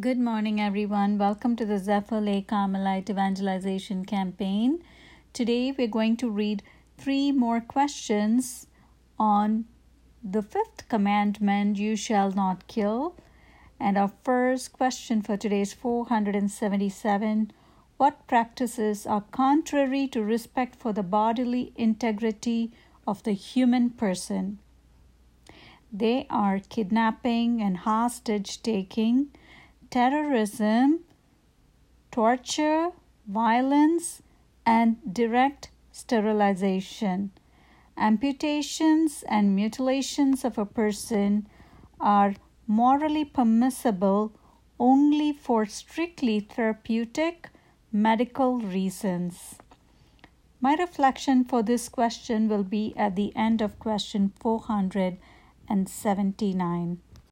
Good morning, everyone. Welcome to the Zephyr Lake Carmelite Evangelization Campaign. Today, we're going to read three more questions on the fifth commandment you shall not kill. And our first question for today is 477 What practices are contrary to respect for the bodily integrity of the human person? They are kidnapping and hostage taking terrorism, torture, violence, and direct sterilization. Amputations and mutilations of a person are morally permissible only for strictly therapeutic medical reasons. My reflection for this question will be at the end of question 479.